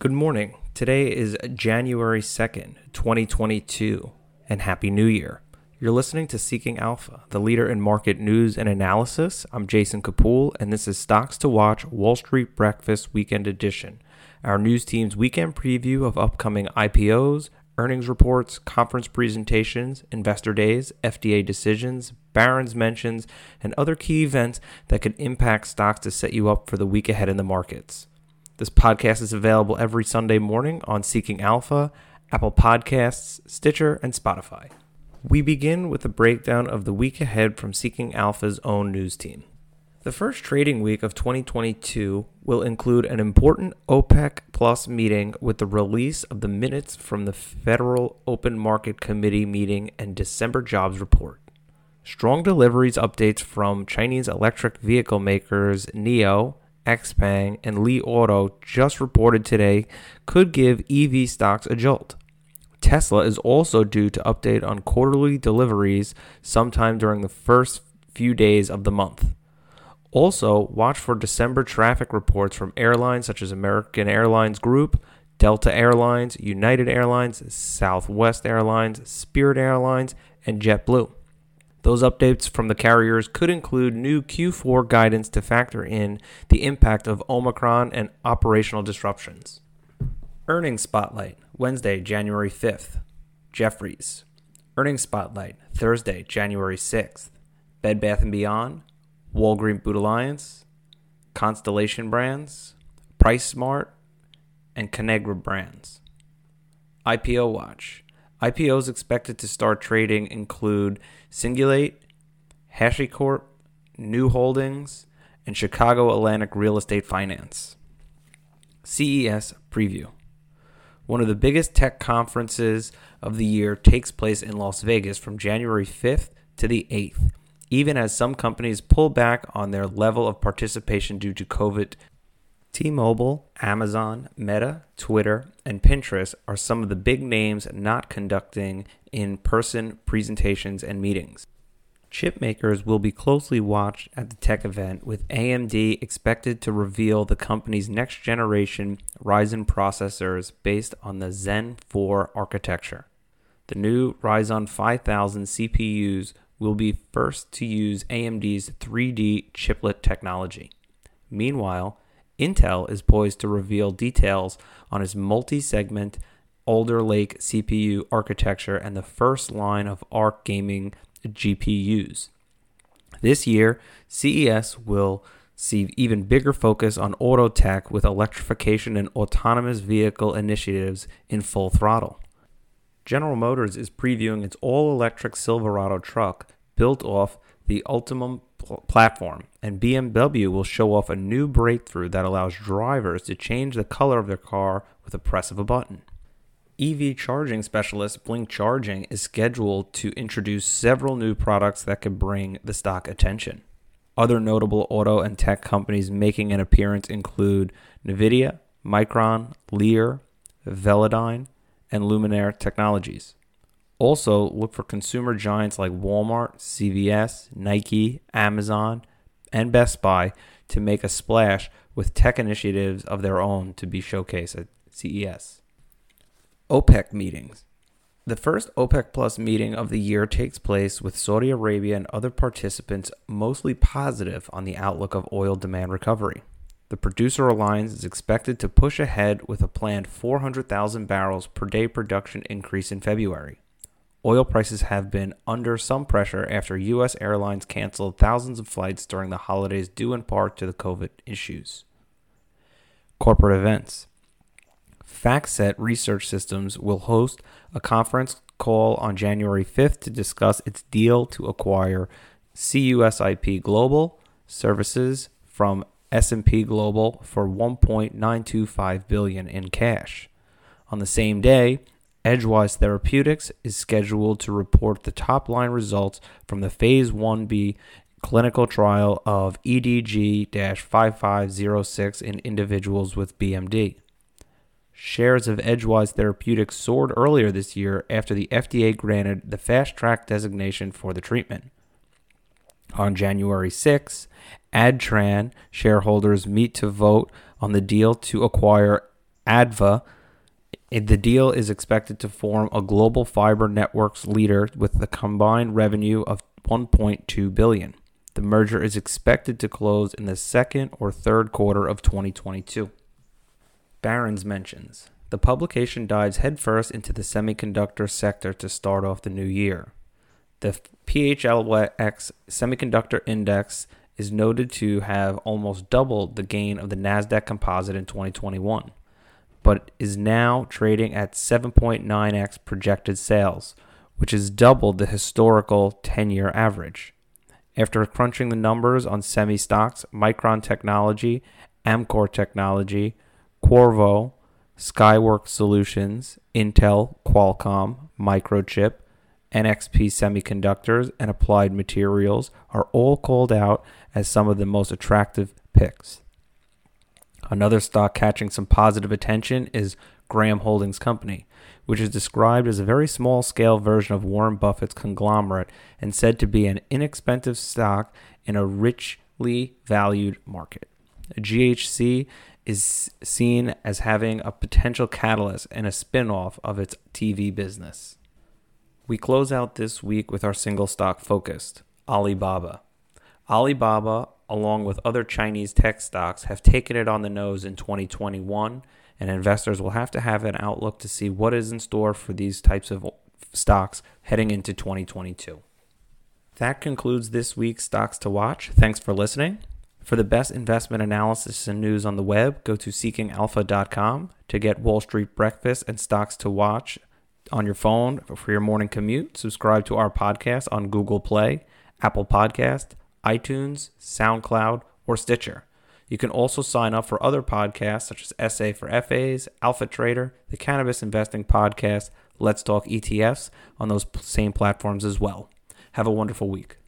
Good morning. Today is January 2nd, 2022, and Happy New Year. You're listening to Seeking Alpha, the leader in market news and analysis. I'm Jason Capul, and this is Stocks to Watch Wall Street Breakfast Weekend Edition, our news team's weekend preview of upcoming IPOs, earnings reports, conference presentations, investor days, FDA decisions, Barron's mentions, and other key events that could impact stocks to set you up for the week ahead in the markets. This podcast is available every Sunday morning on Seeking Alpha, Apple Podcasts, Stitcher, and Spotify. We begin with a breakdown of the week ahead from Seeking Alpha's own news team. The first trading week of 2022 will include an important OPEC Plus meeting with the release of the minutes from the Federal Open Market Committee meeting and December jobs report. Strong deliveries updates from Chinese electric vehicle makers NIO Xpeng, and Li Auto just reported today could give EV stocks a jolt. Tesla is also due to update on quarterly deliveries sometime during the first few days of the month. Also, watch for December traffic reports from airlines such as American Airlines Group, Delta Airlines, United Airlines, Southwest Airlines, Spirit Airlines, and JetBlue. Those updates from the carriers could include new Q4 guidance to factor in the impact of Omicron and operational disruptions. Earnings Spotlight, Wednesday, January 5th. Jefferies. Earnings Spotlight, Thursday, January 6th. Bed Bath & Beyond, Walgreen Boot Alliance, Constellation Brands, PriceSmart, and Conagra Brands. IPO Watch. IPOs expected to start trading include Cingulate, HashiCorp, New Holdings, and Chicago Atlantic Real Estate Finance. CES Preview. One of the biggest tech conferences of the year takes place in Las Vegas from January 5th to the 8th, even as some companies pull back on their level of participation due to COVID T Mobile, Amazon, Meta, Twitter, and Pinterest are some of the big names not conducting in person presentations and meetings. Chip makers will be closely watched at the tech event, with AMD expected to reveal the company's next generation Ryzen processors based on the Zen 4 architecture. The new Ryzen 5000 CPUs will be first to use AMD's 3D chiplet technology. Meanwhile, Intel is poised to reveal details on its multi segment Alder Lake CPU architecture and the first line of ARC gaming GPUs. This year, CES will see even bigger focus on auto tech with electrification and autonomous vehicle initiatives in full throttle. General Motors is previewing its all electric Silverado truck built off the Ultium pl- platform, and BMW will show off a new breakthrough that allows drivers to change the color of their car with a press of a button. EV charging specialist Blink Charging is scheduled to introduce several new products that could bring the stock attention. Other notable auto and tech companies making an appearance include Nvidia, Micron, Lear, Velodyne, and Luminar Technologies. Also, look for consumer giants like Walmart, CVS, Nike, Amazon, and Best Buy to make a splash with tech initiatives of their own to be showcased at CES. OPEC meetings. The first OPEC Plus meeting of the year takes place with Saudi Arabia and other participants mostly positive on the outlook of oil demand recovery. The producer alliance is expected to push ahead with a planned 400,000 barrels per day production increase in February oil prices have been under some pressure after U.S. airlines canceled thousands of flights during the holidays due in part to the COVID issues. Corporate events. FactSet Research Systems will host a conference call on January 5th to discuss its deal to acquire CUSIP Global Services from S&P Global for 1.925 billion in cash. On the same day, Edgewise Therapeutics is scheduled to report the top line results from the Phase 1b clinical trial of EDG 5506 in individuals with BMD. Shares of Edgewise Therapeutics soared earlier this year after the FDA granted the fast track designation for the treatment. On January 6, Adtran shareholders meet to vote on the deal to acquire ADVA. The deal is expected to form a global fiber networks leader with a combined revenue of 1.2 billion. The merger is expected to close in the second or third quarter of 2022. Barron's mentions the publication dives headfirst into the semiconductor sector to start off the new year. The PHLX Semiconductor Index is noted to have almost doubled the gain of the Nasdaq Composite in 2021, but is now trading at 7.9x projected sales, which is double the historical 10-year average. After crunching the numbers on semi stocks, Micron Technology, Amkor Technology, Qorvo, Skyworks Solutions, Intel, Qualcomm, Microchip, NXP Semiconductors, and Applied Materials are all called out as some of the most attractive picks. Another stock catching some positive attention is Graham Holdings Company, which is described as a very small scale version of Warren Buffett's conglomerate and said to be an inexpensive stock in a richly valued market. GHC is seen as having a potential catalyst and a spin off of its TV business. We close out this week with our single stock focused Alibaba. Alibaba, along with other Chinese tech stocks, have taken it on the nose in 2021, and investors will have to have an outlook to see what is in store for these types of stocks heading into 2022. That concludes this week's Stocks to Watch. Thanks for listening. For the best investment analysis and news on the web, go to seekingalpha.com to get Wall Street breakfast and stocks to watch on your phone for your morning commute. Subscribe to our podcast on Google Play, Apple Podcast, iTunes, SoundCloud, or Stitcher. You can also sign up for other podcasts such as SA for FAs, Alpha Trader, the Cannabis Investing Podcast, Let's Talk ETFs on those same platforms as well. Have a wonderful week.